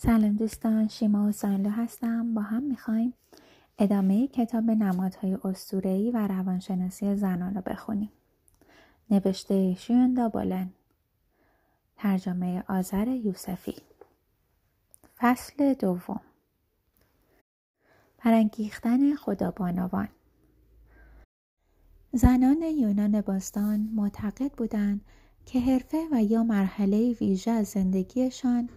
سلام دوستان شیما و سانلو هستم. با هم می‌خوایم ادامه کتاب نمادهای استورهی و روانشناسی زنان رو بخونیم. نوشته شیوندا بولن ترجمه آذر یوسفی. فصل دوم. پرانگیختن خدا بانوان زنان یونان باستان معتقد بودند که حرفه و یا مرحله ویژه از زندگیشان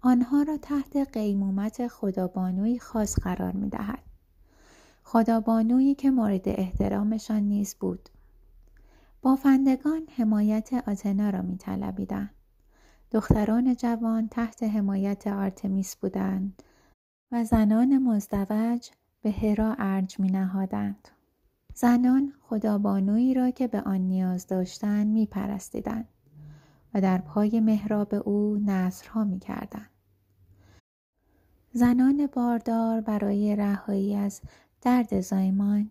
آنها را تحت قیمومت خدابانوی خاص قرار می دهد. خدابانویی که مورد احترامشان نیز بود. بافندگان حمایت آتنا را می طلبیدن. دختران جوان تحت حمایت آرتمیس بودند و زنان مزدوج به هرا ارج می نهادند. زنان خدابانویی را که به آن نیاز داشتند می پرستیدند. و در پای محراب او نصرها می کردن. زنان باردار برای رهایی از درد زایمان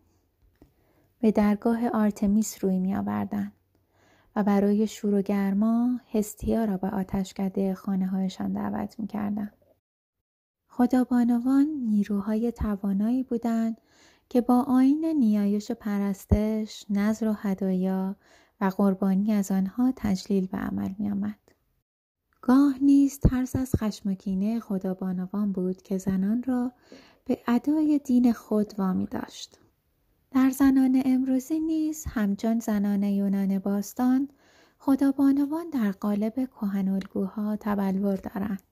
به درگاه آرتمیس روی می آوردن و برای شور و گرما هستیا را به آتشکده خانه هایشان دعوت می کردن. خدابانوان نیروهای توانایی بودند که با آین نیایش پرستش، نظر و هدایا و قربانی از آنها تجلیل به عمل می آمد. گاه نیز ترس از خشمکینه خدابانوان بود که زنان را به ادای دین خود وامی داشت. در زنان امروزی نیز همچون زنان یونان باستان خدابانوان در قالب کهنالگوها تبلور دارند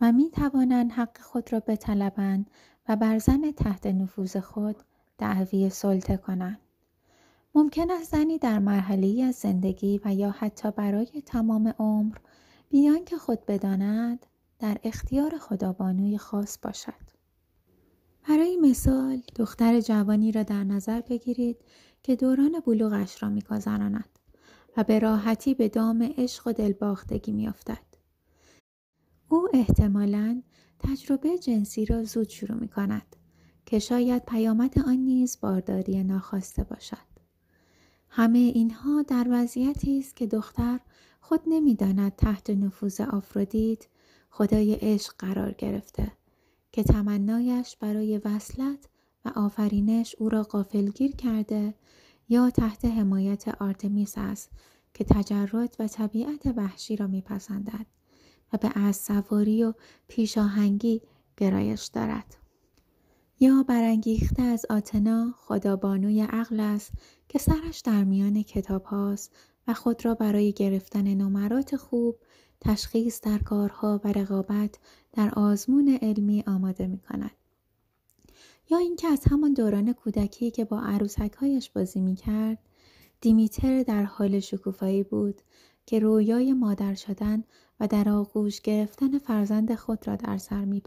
و می توانند حق خود را بطلبند و بر زن تحت نفوذ خود دعوی سلطه کنند. ممکن است زنی در مرحله از زندگی و یا حتی برای تمام عمر بیان که خود بداند در اختیار خدابانوی خاص باشد. برای مثال دختر جوانی را در نظر بگیرید که دوران بلوغش را میگذراند و به راحتی به دام عشق و دلباختگی میافتد او احتمالا تجربه جنسی را زود شروع می کند که شاید پیامد آن نیز بارداری ناخواسته باشد. همه اینها در وضعیتی است که دختر خود نمی‌داند تحت نفوذ آفرودیت خدای عشق قرار گرفته که تمنایش برای وصلت و آفرینش او را غافلگیر کرده یا تحت حمایت آرتمیس است که تجرد و طبیعت وحشی را میپسندد و به از سواری و پیشاهنگی گرایش دارد. یا برانگیخته از آتنا خدابانوی عقل است که سرش در میان کتاب هاست و خود را برای گرفتن نمرات خوب تشخیص در کارها و رقابت در آزمون علمی آماده می کند. یا اینکه از همان دوران کودکی که با عروسکهایش بازی می کرد دیمیتر در حال شکوفایی بود که رویای مادر شدن و در آغوش گرفتن فرزند خود را در سر می.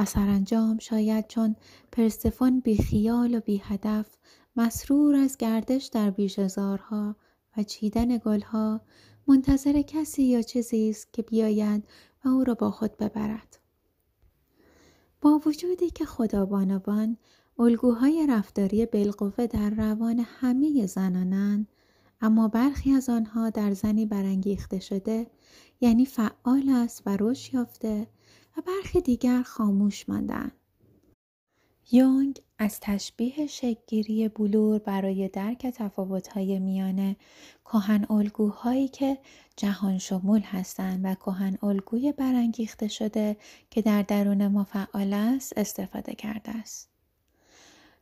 و سرانجام شاید چون پرسفون بی خیال و بی هدف مسرور از گردش در بیشزارها و چیدن گلها منتظر کسی یا چیزی است که بیاید و او را با خود ببرد. با وجودی که خدا بانوان الگوهای رفتاری بالقوه در روان همه زنانند اما برخی از آنها در زنی برانگیخته شده یعنی فعال است و رشد یافته و برخی دیگر خاموش ماندن. یونگ از تشبیه شکگیری بلور برای درک تفاوت‌های میان کهن الگوهایی که جهان شمول هستند و کهن الگوی برانگیخته شده که در درون ما فعال است استفاده کرده است.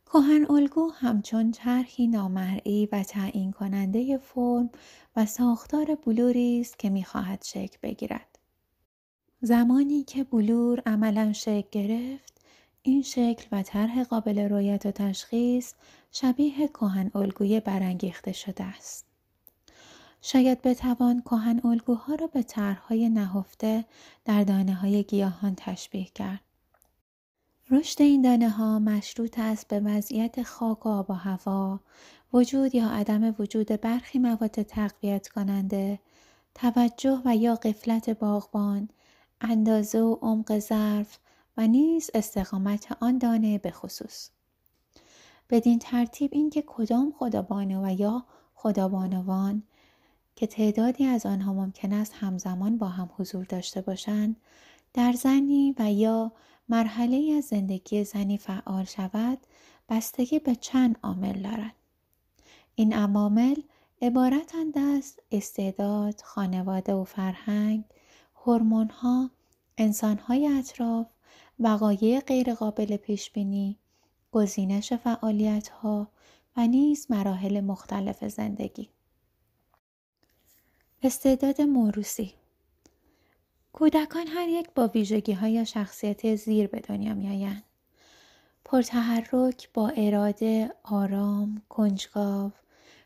کهن الگو همچون طرحی نامرئی و تعیین کننده فرم و ساختار بلوری است که می‌خواهد شکل بگیرد. زمانی که بلور عملا شکل گرفت این شکل و طرح قابل رویت و تشخیص شبیه کهن الگوی برانگیخته شده است. شاید بتوان کهن الگوها را به طرحهای نهفته در دانه های گیاهان تشبیه کرد. رشد این دانه ها مشروط است به وضعیت خاک و آب و هوا وجود یا عدم وجود برخی مواد تقویت کننده توجه و یا قفلت باغبان اندازه و عمق ظرف و نیز استقامت آن دانه به خصوص. بدین ترتیب اینکه کدام خدابانو و یا خدابانوان که تعدادی از آنها ممکن است همزمان با هم حضور داشته باشند در زنی و یا مرحله از زندگی زنی فعال شود بستگی به چند عامل دارد. این عوامل عبارتند از استعداد خانواده و فرهنگ هورمون‌ها انسانهای اطراف وقایع غیرقابل پیشبینی گزینش فعالیتها و نیز مراحل مختلف زندگی. استعداد موروسی کودکان هر یک با ویژگی های شخصیت زیر به دنیا می آیند. پرتحرک با اراده آرام کنجکاو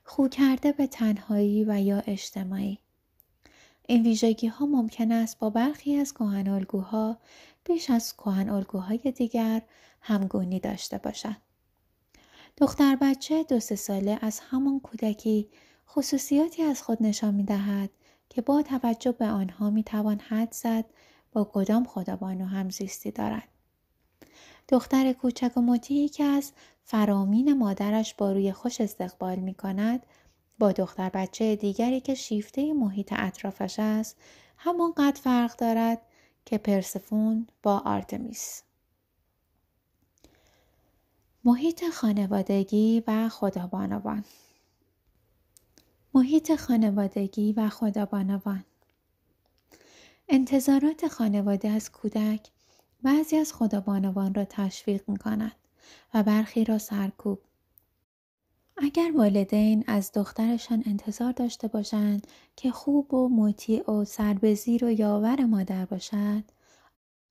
خو کرده به تنهایی و یا اجتماعی. این ویژگی ها ممکن است با برخی از کهن الگوها بیش از کهن الگوهای دیگر همگونی داشته باشد. دختر بچه دو سه ساله از همان کودکی خصوصیاتی از خود نشان می دهد که با توجه به آنها می توان حد زد با کدام خدابانو همزیستی دارد. دختر کوچک و مطیعی که از فرامین مادرش با روی خوش استقبال می کند با دختر بچه دیگری که شیفته محیط اطرافش است همانقدر فرق دارد که پرسفون با آرتمیس. محیط خانوادگی و خدابانوان محیط خانوادگی و خدابانوان انتظارات خانواده از کودک بعضی از خدابانوان را تشویق می کند و برخی را سرکوب اگر والدین از دخترشان انتظار داشته باشند که خوب و مطیع و سربزیر و یاور مادر باشد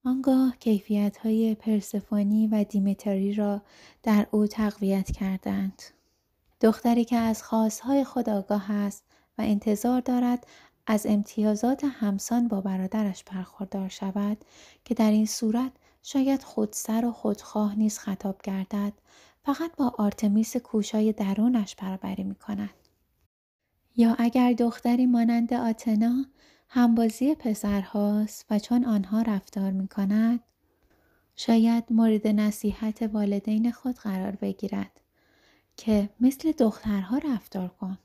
آنگاه کیفیت های پرسفانی و دیمتری را در او تقویت کردند. دختری که از خواستهای خود آگاه است و انتظار دارد از امتیازات همسان با برادرش برخوردار شود که در این صورت شاید خودسر و خودخواه نیز خطاب گردد فقط با آرتمیس کوشای درونش برابری می کند. یا اگر دختری مانند آتنا همبازی پسرهاست و چون آنها رفتار می کند شاید مورد نصیحت والدین خود قرار بگیرد که مثل دخترها رفتار کن.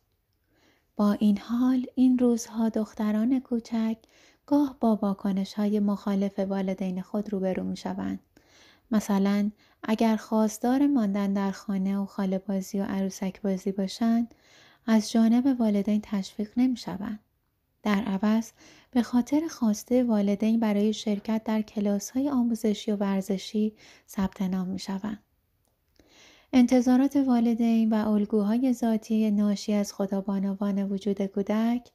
با این حال این روزها دختران کوچک گاه با واکنش های مخالف والدین خود روبرو می شوند. مثلا اگر خواستار ماندن در خانه و خاله بازی و عروسک بازی باشند از جانب والدین تشویق نمی شوند. در عوض به خاطر خواسته والدین برای شرکت در کلاس های آموزشی و ورزشی ثبت نام می شوند. انتظارات والدین و الگوهای ذاتی ناشی از خدابانوان وجود کودک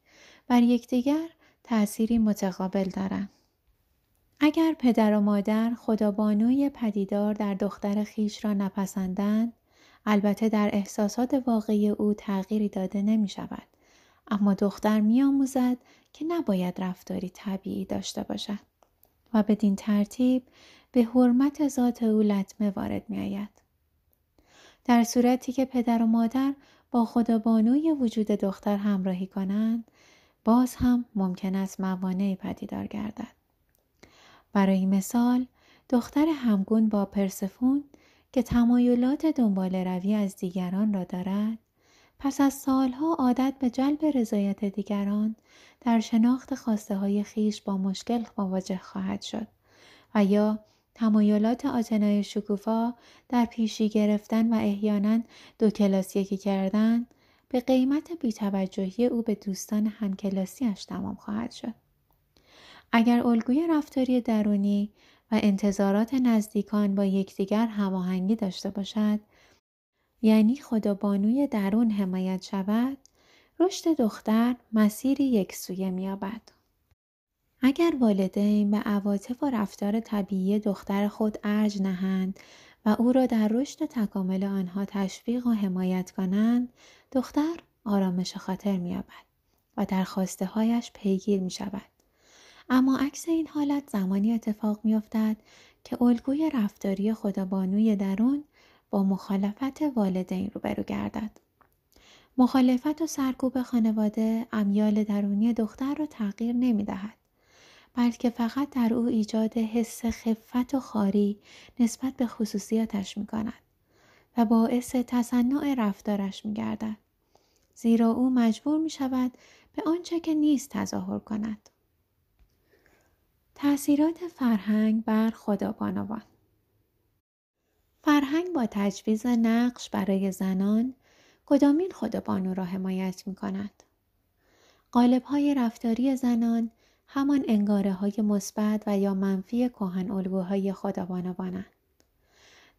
بر یکدیگر تأثیری متقابل دارند. اگر پدر و مادر خدابانوی پدیدار در دختر خیش را نپسندند البته در احساسات واقعی او تغییری داده نمی شود اما دختر می آموزد که نباید رفتاری طبیعی داشته باشد و بدین ترتیب به حرمت ذات او لطمه وارد می آید. در صورتی که پدر و مادر با خدابانوی وجود دختر همراهی کنند باز هم ممکن است موانعی پدیدار گردد. برای مثال دختر همگون با پرسفون که تمایلات دنبال روی از دیگران را دارد پس از سالها عادت به جلب رضایت دیگران در شناخت خواسته های خیش با مشکل مواجه خواهد شد و یا تمایلات آتنای شکوفا در پیشی گرفتن و احیانا دو کلاس یکی کردن به قیمت بیتوجهی او به دوستان همکلاسیش تمام خواهد شد. اگر الگوی رفتاری درونی و انتظارات نزدیکان با یکدیگر هماهنگی داشته باشد یعنی خدا بانوی درون حمایت شود رشد دختر مسیری یکسویه مییابد اگر والدین به عواطف و رفتار طبیعی دختر خود ارج نهند و او را در رشد تکامل آنها تشویق و حمایت کنند دختر آرامش خاطر مییابد و در خواسته هایش پیگیر می شود. اما عکس این حالت زمانی اتفاق میافتد که الگوی رفتاری خدابانوی درون با مخالفت والدین روبرو گردد مخالفت و سرکوب خانواده امیال درونی دختر را تغییر نمی دهد. بلکه فقط در او ایجاد حس خفت و خاری نسبت به خصوصیاتش می کند و باعث تصنع رفتارش می گردد. زیرا او مجبور می شود به آنچه که نیست تظاهر کند. تأثیرات فرهنگ بر خدابانوان فرهنگ با تجویز نقش برای زنان کدامین خدابانو را حمایت می کند؟ قالب های رفتاری زنان همان انگاره های مثبت و یا منفی کهن الگوهای خدابانوانند.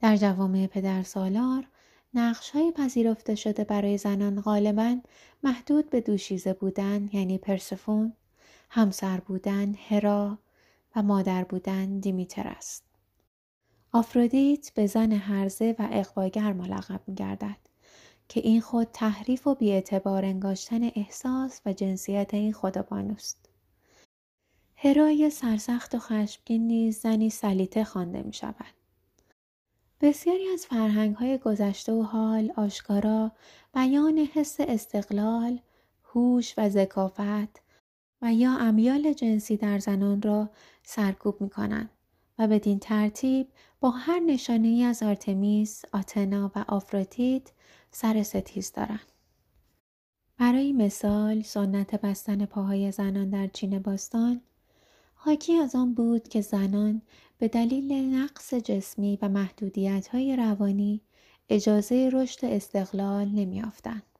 در جوامع پدر سالار نقش های پذیرفته شده برای زنان غالبا محدود به دوشیزه بودن یعنی پرسفون، همسر بودن هرا و مادر بودن دیمیتر است. آفرودیت به زن هرزه و اقواگر ملقب می گردد که این خود تحریف و بیاعتبار انگاشتن احساس و جنسیت این خدابانوست. هرای سرسخت و خشمگین نیز زنی سلیته خوانده می شود. بسیاری از فرهنگ های گذشته و حال آشکارا بیان حس استقلال، هوش و ذکاوت و یا امیال جنسی در زنان را سرکوب می کنند و بدین ترتیب با هر نشانه ای از آرتمیس، آتنا و آفرودیت سر ستیز دارند. برای مثال سنت بستن پاهای زنان در چین باستان حاکی از آن بود که زنان به دلیل نقص جسمی و محدودیت های روانی اجازه رشد استقلال نمیافتند.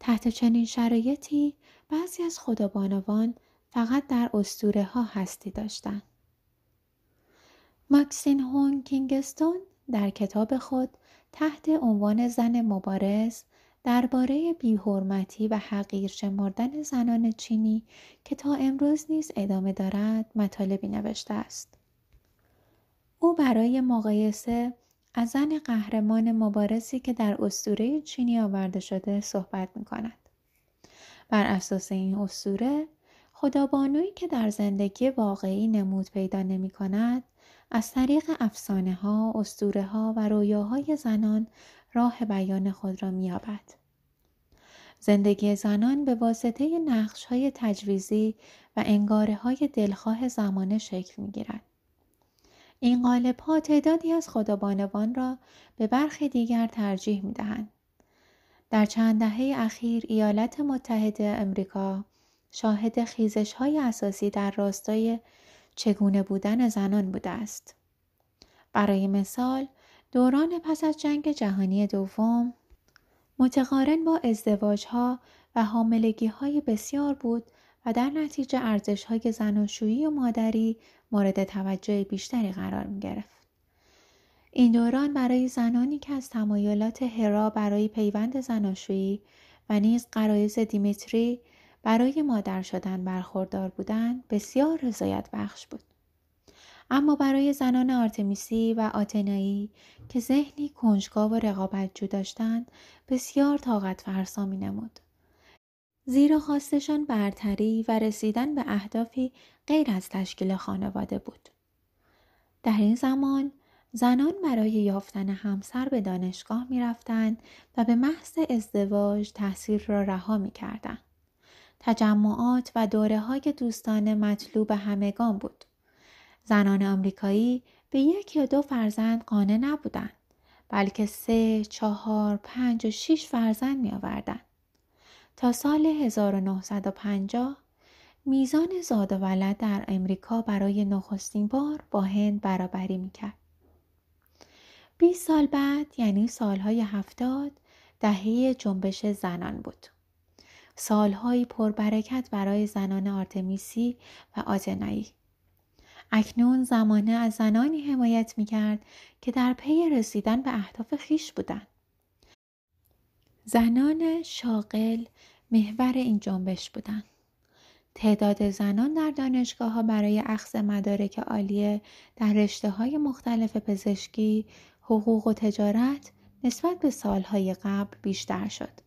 تحت چنین شرایطی بعضی از خدابانوان فقط در اسطوره ها هستی داشتند. ماکسین هون کینگستون در کتاب خود تحت عنوان زن مبارز درباره بیحرمتی و حقیر شمردن زنان چینی که تا امروز نیز ادامه دارد مطالبی نوشته است. او برای مقایسه از زن قهرمان مبارزی که در اسطوره چینی آورده شده صحبت می کند. بر اساس این اسطوره خدابانویی که در زندگی واقعی نمود پیدا نمی کند از طریق افسانه ها، اسطوره ها و رویاهای زنان راه بیان خود را میابد. زندگی زنان به واسطه نقش های تجویزی و انگاره های دلخواه زمانه شکل می گیرد. این قالب ها تعدادی از خدابانوان را به برخی دیگر ترجیح می دهند. در چند دهه اخیر ایالات متحده امریکا شاهد خیزش های اساسی در راستای چگونه بودن زنان بوده است. برای مثال دوران پس از جنگ جهانی دوم متقارن با ازدواج ها و حاملگی های بسیار بود و در نتیجه ارزش های زناشویی و مادری مورد توجه بیشتری قرار می گرفت. این دوران برای زنانی که از تمایلات هرا برای پیوند زناشویی و نیز قرایز دیمیتری برای مادر شدن برخوردار بودند بسیار رضایت بخش بود. اما برای زنان آرتمیسی و آتنایی که ذهنی کنجکاو و رقابتجو داشتند بسیار طاقت فرسا می نمود. زیرا خواستشان برتری و رسیدن به اهدافی غیر از تشکیل خانواده بود. در این زمان زنان برای یافتن همسر به دانشگاه می رفتند و به محض ازدواج تحصیل را رها می کردند. تجمعات و دوره های دوستانه مطلوب همگان بود. زنان آمریکایی به یک یا دو فرزند قانع نبودند بلکه سه، چهار، پنج و شیش فرزند می آوردن. تا سال 1950 میزان زاد و ولد در امریکا برای نخستین بار با هند برابری می کرد. 20 سال بعد یعنی سالهای هفتاد دهه جنبش زنان بود. سالهایی پربرکت برای زنان آرتمیسی و آتنایی. اکنون زمانه از زنانی حمایت می کرد که در پی رسیدن به اهداف خیش بودند. زنان شاغل محور این جنبش بودند. تعداد زنان در دانشگاه ها برای اخذ مدارک عالیه در رشته های مختلف پزشکی، حقوق و تجارت نسبت به سالهای قبل بیشتر شد.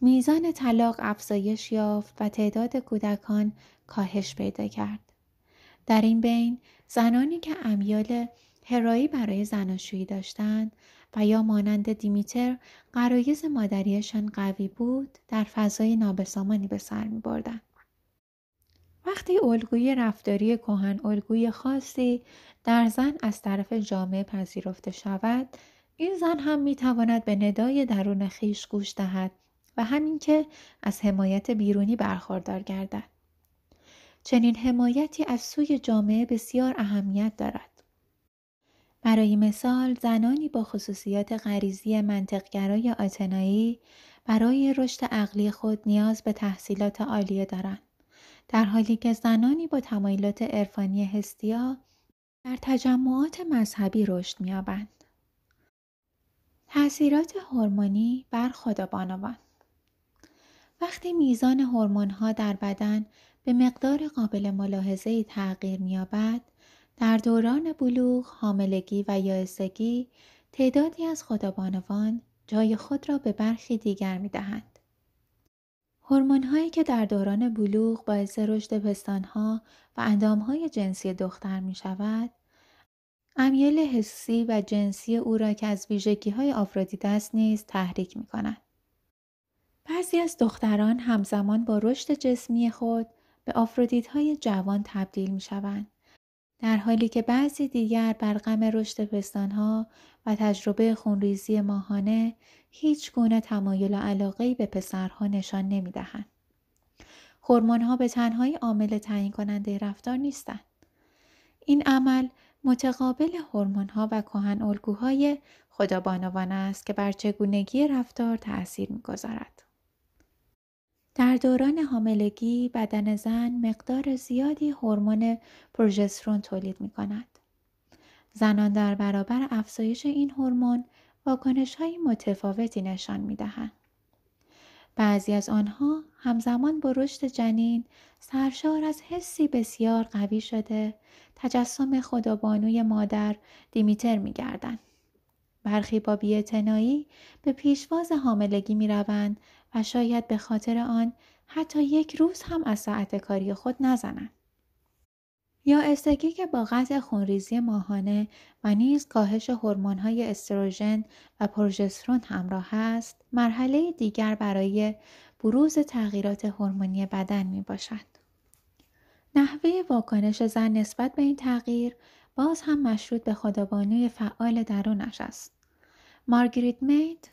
میزان طلاق افزایش یافت و تعداد کودکان کاهش پیدا کرد. در این بین زنانی که امیال هرایی برای زناشویی داشتند و یا مانند دیمیتر قرایز مادریشان قوی بود در فضای نابسامانی به سر می بردن. وقتی الگوی رفتاری کهن الگوی خاصی در زن از طرف جامعه پذیرفته شود این زن هم می تواند به ندای درون خیش گوش دهد و همین که از حمایت بیرونی برخوردار گردد. چنین حمایتی از سوی جامعه بسیار اهمیت دارد. برای مثال زنانی با خصوصیات غریزی منطقگرای آتنایی برای رشد عقلی خود نیاز به تحصیلات عالیه دارند. در حالی که زنانی با تمایلات عرفانی هستیا در تجمعات مذهبی رشد می‌یابند. تأثیرات هورمونی بر خودبانوان وقتی میزان هورمون‌ها در بدن به مقدار قابل ملاحظه‌ای تغییر می‌یابد، در دوران بلوغ، حاملگی و یائسگی تعدادی از خودبانوان جای خود را به برخی دیگر می‌دهند. هایی که در دوران بلوغ باعث رشد پستانها و اندامهای جنسی دختر می شود، امیال حسی و جنسی او را که از ویژگی های آفرودیت نیز تحریک می کند. بعضی از دختران همزمان با رشد جسمی خود به آفرودیت های جوان تبدیل می شوند. در حالی که بعضی دیگر بر غم رشد پستانها و تجربه خونریزی ماهانه هیچ گونه تمایل و علاقه به پسرها نشان نمی دهند. ها به تنهایی عامل تعیین کننده رفتار نیستند. این عمل متقابل ها و کهن الگوهای خدابانوان است که بر چگونگی رفتار تأثیر می‌گذارد. در دوران حاملگی بدن زن مقدار زیادی هورمون پروژسترون تولید می کند. زنان در برابر افزایش این هورمون واکنش های متفاوتی نشان می دهند. بعضی از آنها همزمان با رشد جنین سرشار از حسی بسیار قوی شده تجسم خدابانوی مادر دیمیتر می گردن. برخی با بیعتنایی به پیشواز حاملگی می روند و شاید به خاطر آن حتی یک روز هم از ساعت کاری خود نزنند. یا استگی که با قطع خونریزی ماهانه و نیز کاهش هورمون‌های استروژن و پروژسترون همراه است، مرحله دیگر برای بروز تغییرات هورمونی بدن می باشد. نحوه واکنش زن نسبت به این تغییر باز هم مشروط به خدابانوی فعال درونش است. مارگریت مید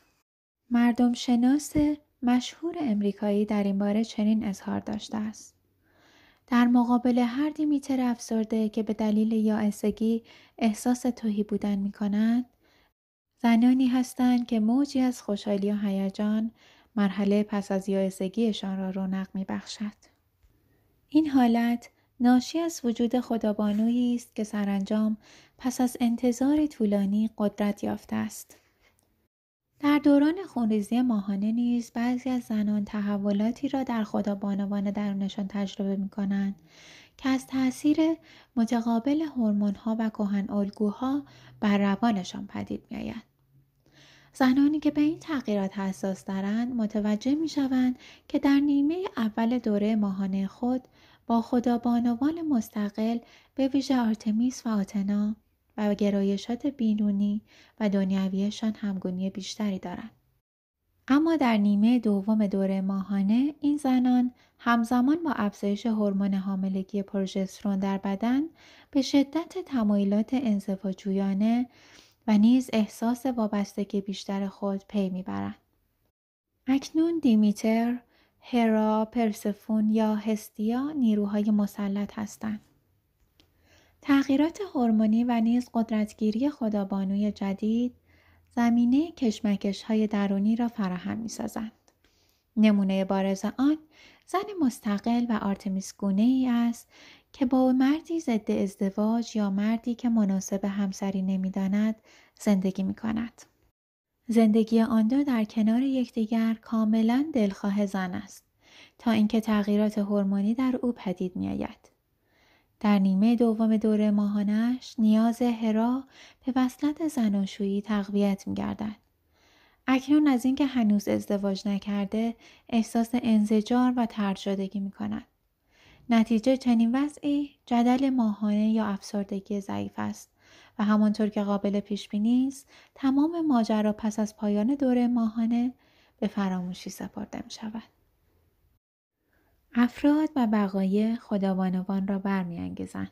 مردم شناس مشهور امریکایی در این باره چنین اظهار داشته است. در مقابل هر دیمیتر افسرده که به دلیل یائسگی احساس توهی بودن می کند، زنانی هستند که موجی از خوشحالی و هیجان مرحله پس از یائسگیشان را رونق می بخشد. این حالت ناشی از وجود خدابانویی است که سرانجام پس از انتظار طولانی قدرت یافته است. در دوران خونریزی ماهانه نیز بعضی از زنان تحولاتی را در خدابانوان درونشان تجربه می کنند که از تاثیر متقابل هورمون‌ها و کهن الگوها بر روانشان پدید می آید. زنانی که به این تغییرات حساس دارند متوجه می شوند که در نیمه اول دوره ماهانه خود با خدابانوان مستقل به ویژه آرتمیس و آتنا و گرایشات بینونی و دنیویشان همگونی بیشتری دارند. اما در نیمه دوم دوره ماهانه این زنان همزمان با افزایش هورمون حاملگی پروژسترون در بدن به شدت تمایلات انزواجویانه و نیز احساس وابستگی بیشتر خود پی می‌برند. اکنون دیمیتر، هرا، پرسفون یا هستیا نیروهای مسلط هستند. تغییرات هورمونی و نیز قدرتگیری خدابانوی جدید زمینه کشمکش های درونی را فراهم می سازند. نمونه بارز آن زن مستقل و آرتمیس گونه ای است که با مردی ضد ازدواج یا مردی که مناسب همسری نمی‌داند زندگی می کند. زندگی آن دو در کنار یکدیگر کاملا دلخواه زن است تا اینکه تغییرات هورمونی در او پدید می. در نیمه دوم دوره ماهانش نیاز هرا به وصلت زناشویی تقویت می گردد. اکنون از اینکه هنوز ازدواج نکرده احساس انزجار و ترد شدگی می کند. نتیجه چنین وضعی جدل ماهانه یا افسردگی ضعیف است و همانطور که قابل پیش بینی است تمام ماجرا پس از پایان دوره ماهانه به فراموشی سپرده می شود. افراد و بقایع خداوانوان را برمیانگیزند.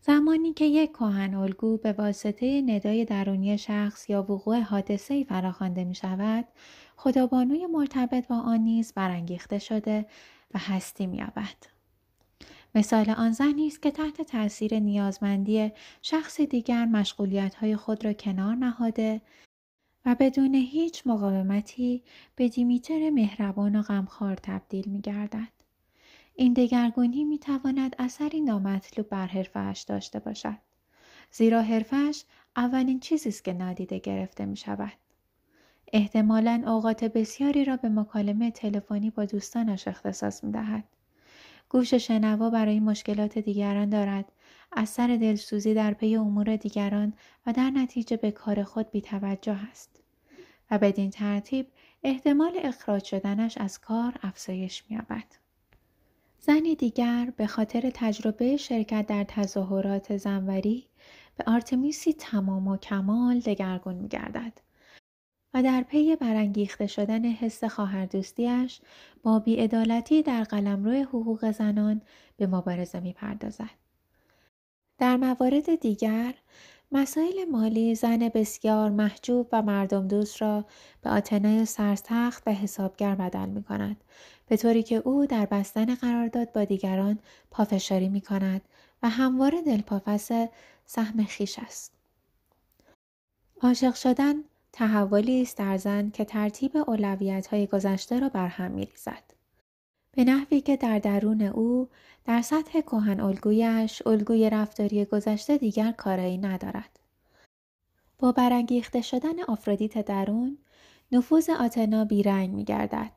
زمانی که یک کهن الگو به واسطه ندای درونی شخص یا وقوع حادثه فراخوانده می شود، خدابانوی مرتبط با آن نیز برانگیخته شده و هستی مییابد. مثال آن زنی است که تحت تاثیر نیازمندی شخص دیگر های خود را کنار نهاده و بدون هیچ مقاومتی به دیمیتر مهربان و غمخوار تبدیل می گردد. این دگرگونی می تواند اثری نامطلوب بر حرفش داشته باشد. زیرا حرفش اولین چیزی است که نادیده گرفته می شود. احتمالا اوقات بسیاری را به مکالمه تلفنی با دوستانش اختصاص می دهد. گوش شنوا برای مشکلات دیگران دارد از سر دلسوزی در پی امور دیگران و در نتیجه به کار خود بیتوجه است بدین ترتیب احتمال اخراج شدنش از کار افزایش می‌یابد. زنی دیگر به خاطر تجربه شرکت در تظاهرات زنوری به آرتمیسی تمام و کمال دگرگون می‌گردد و در پی برانگیخته شدن حس خواهردوستیاش با بیعدالتی در قلمرو حقوق زنان به مبارزه می‌پردازد در موارد دیگر مسائل مالی زن بسیار محجوب و مردم دوست را به آتنای سرتخت و حسابگر بدل می کند به طوری که او در بستن قرارداد با دیگران پافشاری می کند و همواره دلپافس سهم خیش است. عاشق شدن تحولی است در زن که ترتیب های گذشته را بر هم ریزد. به نحوی که در درون او در سطح کهن الگویش الگوی رفتاری گذشته دیگر کارایی ندارد. با برانگیخته شدن آفرودیت درون نفوذ آتنا بیرنگ می گردد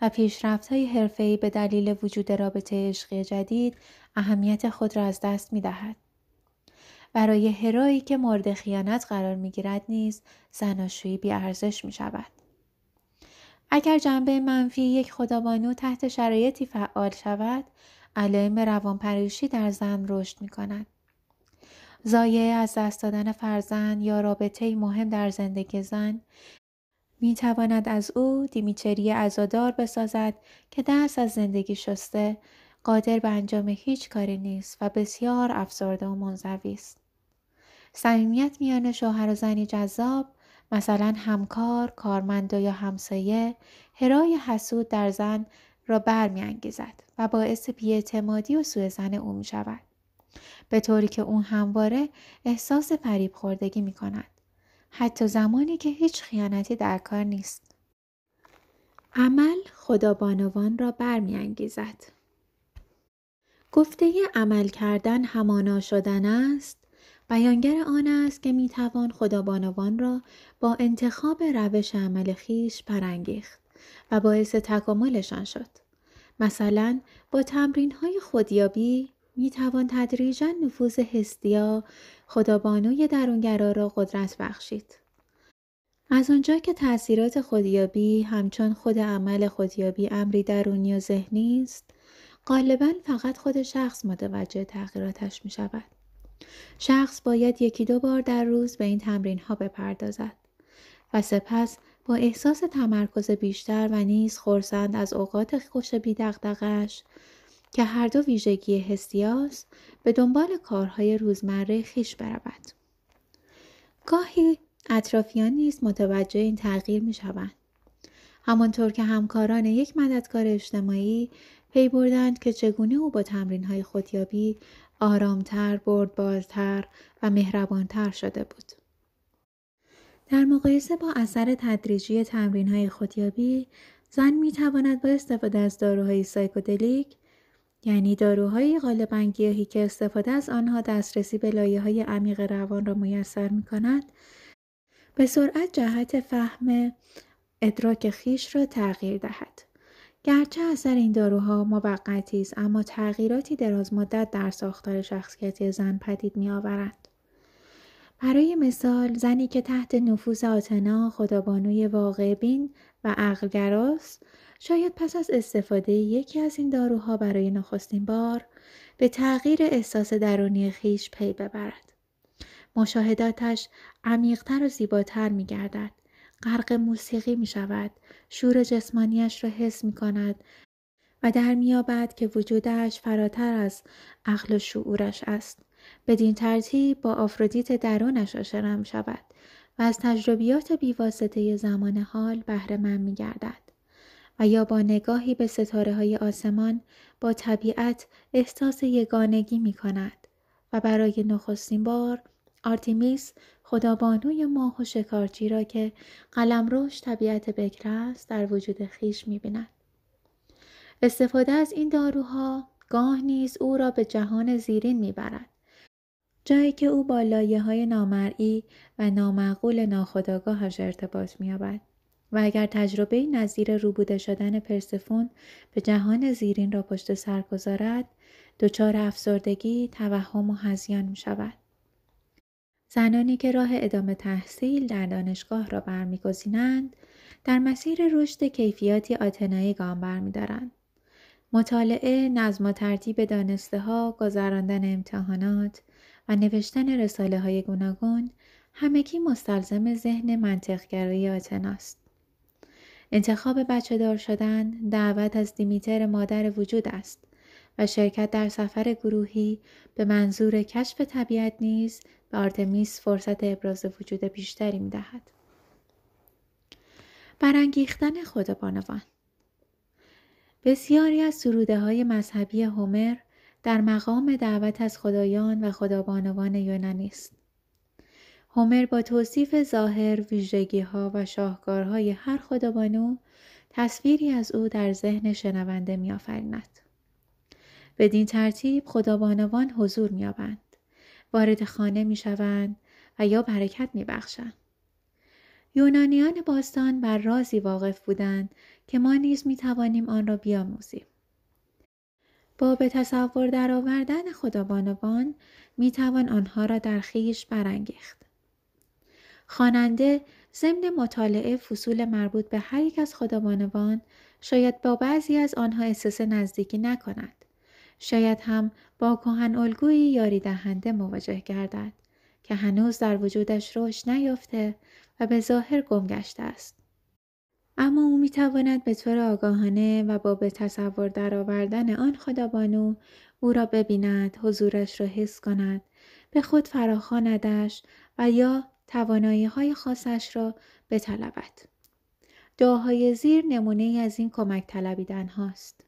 و پیشرفت های حرفه‌ای به دلیل وجود رابطه عشقی جدید اهمیت خود را از دست می دهد. برای هرایی که مورد خیانت قرار می گیرد نیز زناشویی بی ارزش می شود. اگر جنبه منفی یک خدابانو تحت شرایطی فعال شود، علائم روانپریشی در زن رشد می کند. زایه از دست دادن فرزند یا رابطه مهم در زندگی زن می تواند از او دیمیچری ازادار بسازد که دست از زندگی شسته قادر به انجام هیچ کاری نیست و بسیار افسرده و منزوی است. صمیمیت میان شوهر و زنی جذاب مثلا همکار، کارمند یا همسایه هرای حسود در زن را برمیانگیزد و باعث بیاعتمادی و سوء زن او می شود. به طوری که اون همواره احساس فریب خوردگی می کند. حتی زمانی که هیچ خیانتی در کار نیست. عمل خدا بانوان را برمیانگیزد. گفته عمل کردن همانا شدن است بیانگر آن است که می‌توان خدابانوان را با انتخاب روش عمل خیش برانگیخت و باعث تکاملشان شد. مثلا با تمرین های خودیابی می توان تدریجا نفوذ هستیا خدابانوی درونگرا را قدرت بخشید. از آنجا که تاثیرات خودیابی همچون خود عمل خودیابی امری درونی و ذهنی است، غالبا فقط خود شخص متوجه تغییراتش می شود. شخص باید یکی دو بار در روز به این تمرین ها بپردازد و سپس با احساس تمرکز بیشتر و نیز خورسند از اوقات خوش بیدقدقش که هر دو ویژگی حسیاست به دنبال کارهای روزمره خیش برود. گاهی اطرافیان نیز متوجه این تغییر می شوند. همانطور که همکاران یک مددکار اجتماعی پی بردند که چگونه او با تمرین های خودیابی آرامتر، بردبارتر و مهربانتر شده بود. در مقایسه با اثر تدریجی تمرین های خودیابی، زن می تواند با استفاده از داروهای سایکودلیک یعنی داروهای غالبا گیاهی که استفاده از آنها دسترسی به لایه های عمیق روان را میسر می کند به سرعت جهت فهم ادراک خیش را تغییر دهد. گرچه اثر این داروها موقتی است اما تغییراتی درازمدت در ساختار شخصیتی زن پدید می آورد. برای مثال زنی که تحت نفوذ آتنا خدابانوی واقع بین و عقلگراست شاید پس از استفاده یکی از این داروها برای نخستین بار به تغییر احساس درونی خیش پی ببرد. مشاهداتش عمیقتر و زیباتر می گردد غرق موسیقی می شود. شور جسمانیش را حس می کند و در میابد که وجودش فراتر از عقل و شعورش است. بدین ترتیب با آفرودیت درونش آشنا می شود و از تجربیات بیواسطه زمان حال بهره من می گردد. و یا با نگاهی به ستاره های آسمان با طبیعت احساس یگانگی می کند و برای نخستین بار آرتیمیس خدابانوی ماه و شکارچی را که قلمروش طبیعت بکر است در وجود خیش می بیند. استفاده از این داروها گاه نیز او را به جهان زیرین می برد. جایی که او با لایه های نامرئی و نامعقول ناخداگاهش ارتباط می یابد. و اگر تجربه نظیر روبوده شدن پرسفون به جهان زیرین را پشت سر گذارد دچار افسردگی توهم و هزیان می شود. زنانی که راه ادامه تحصیل در دانشگاه را برمیگزینند در مسیر رشد کیفیاتی آتنایی گام برمیدارند. مطالعه نظم و ترتیب دانسته ها گذراندن امتحانات و نوشتن رساله های گوناگون همگی مستلزم ذهن منطقگرایی آتناست انتخاب بچه دار شدن دعوت از دیمیتر مادر وجود است. و شرکت در سفر گروهی به منظور کشف طبیعت نیز به آرتمیس فرصت ابراز وجود بیشتری می دهد. برانگیختن خدا بانوان بسیاری از سروده های مذهبی هومر در مقام دعوت از خدایان و خدابانوان یونانی است. هومر با توصیف ظاهر ویژگی ها و شاهکارهای هر خدابانو تصویری از او در ذهن شنونده می آفریند. بدین ترتیب خدابانوان حضور می آبند. وارد خانه می شوند و یا برکت می بخشند. یونانیان باستان بر رازی واقف بودند که ما نیز می توانیم آن را بیاموزیم. با به تصور درآوردن خدابانوان می توان آنها را در خیش برانگیخت. خواننده ضمن مطالعه فصول مربوط به هر یک از خدابانوان شاید با بعضی از آنها احساس نزدیکی نکند. شاید هم با کهن الگویی یاری دهنده مواجه گردد که هنوز در وجودش رشد نیافته و به ظاهر گم گشته است. اما او می تواند به طور آگاهانه و با به تصور درآوردن آن خدابانو او را ببیند، حضورش را حس کند، به خود فراخواندش و یا توانایی های خاصش را بطلبد. دعاهای زیر نمونه از این کمک طلبیدن هاست.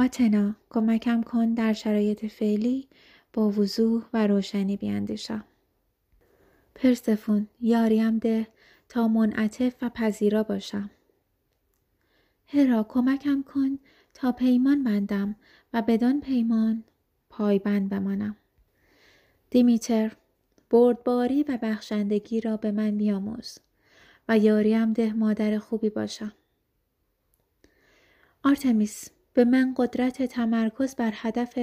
آتنا کمکم کن در شرایط فعلی با وضوح و روشنی بیاندیشم. پرسفون یاریم ده تا منعطف و پذیرا باشم. هرا کمکم کن تا پیمان بندم و بدان پیمان پایبند بمانم. دیمیتر بردباری و بخشندگی را به من بیاموز و یاریم ده مادر خوبی باشم. آرتمیس به من قدرت تمرکز بر هدف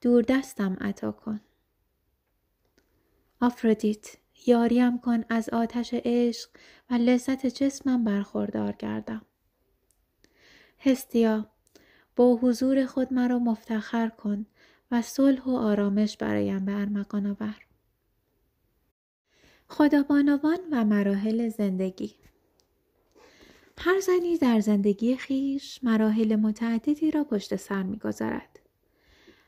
دوردستم عطا کن. آفرودیت یاریم کن از آتش عشق و لذت جسمم برخوردار گردم. هستیا با حضور خود مرا مفتخر کن و صلح و آرامش برایم به ارمغان آور. خدابانوان و مراحل زندگی هر زنی در زندگی خیش مراحل متعددی را پشت سر می‌گذارد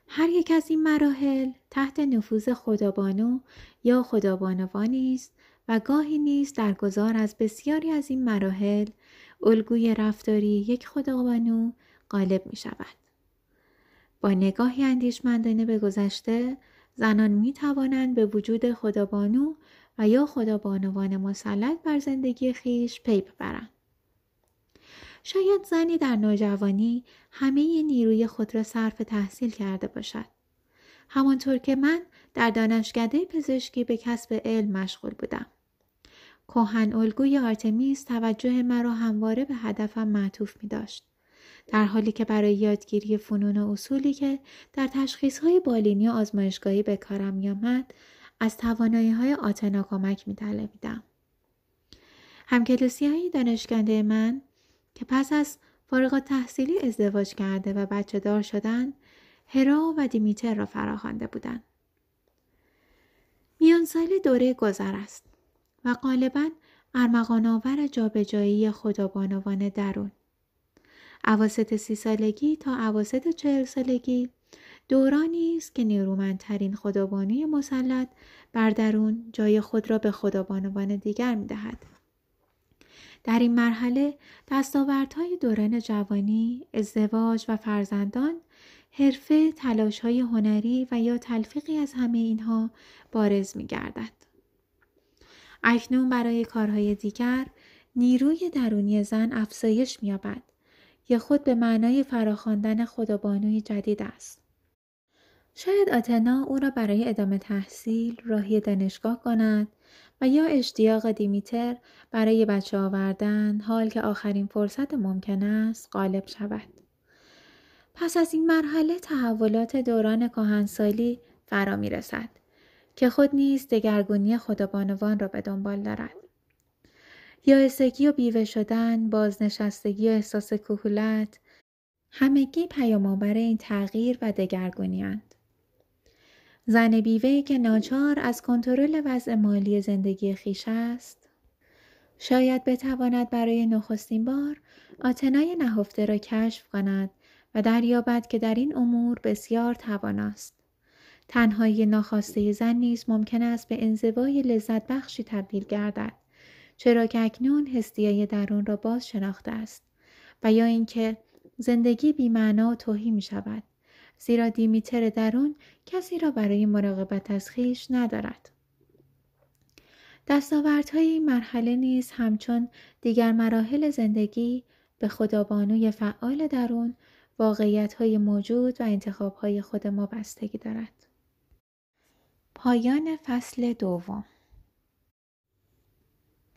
هر یک از این مراحل تحت نفوذ خدابانو یا خدابانوانی است و گاهی نیز در گذار از بسیاری از این مراحل الگوی رفتاری یک خدابانو غالب می شود. با نگاهی اندیشمندانه به گذشته زنان می توانند به وجود خدابانو و یا خدابانوان مسلط بر زندگی خیش پی ببرند. شاید زنی در نوجوانی همه نیروی خود را صرف تحصیل کرده باشد. همانطور که من در دانشکده پزشکی به کسب علم مشغول بودم. کوهن الگوی آرتمیس توجه مرا همواره به هدفم معطوف می داشت. در حالی که برای یادگیری فنون و اصولی که در تشخیص های بالینی و آزمایشگاهی به کارم می آمد، از توانایی های آتنا کمک می طلبیدم. همکلسی های من که پس از فارغ تحصیلی ازدواج کرده و بچه دار شدن هرا و دیمیتر را فراخوانده بودند. میان سال دوره گذر است و غالبا ارمغان آور جابجایی خدابانوان درون. اواسط سی سالگی تا اواسط چهل سالگی دورانی است که نیرومندترین خدابانوی مسلط بر درون جای خود را به خدابانوان دیگر می دهد. در این مرحله دستاوردهای دوران جوانی، ازدواج و فرزندان، حرفه، تلاشهای هنری و یا تلفیقی از همه اینها بارز می گردد. اکنون برای کارهای دیگر نیروی درونی زن افزایش می‌یابد یا خود به معنای فراخواندن خدابانوی جدید است. شاید آتنا او را برای ادامه تحصیل راهی دانشگاه کند و یا اشتیاق دیمیتر برای بچه آوردن حال که آخرین فرصت ممکن است غالب شود. پس از این مرحله تحولات دوران کهنسالی فرا می رسد که خود نیز دگرگونی خدابانوان را به دنبال دارد. یائسگی و بیوه شدن، بازنشستگی و احساس کهولت همگی پیامآور این تغییر و دگرگونیاند. زن بیوه که ناچار از کنترل وضع مالی زندگی خیش است شاید بتواند برای نخستین بار آتنای نهفته را کشف کند و دریابد که در این امور بسیار تواناست. تنهایی ناخواسته زن نیز ممکن است به انزوای لذت بخشی تبدیل گردد چرا که اکنون هستیای درون را باز شناخته است و یا اینکه زندگی بیمعنا و توهی می شود زیرا دیمیتر درون کسی را برای مراقبت از خیش ندارد. دستاوردهای این مرحله نیز همچون دیگر مراحل زندگی به خدابانوی فعال درون واقعیت های موجود و انتخاب های خود ما بستگی دارد. پایان فصل دوم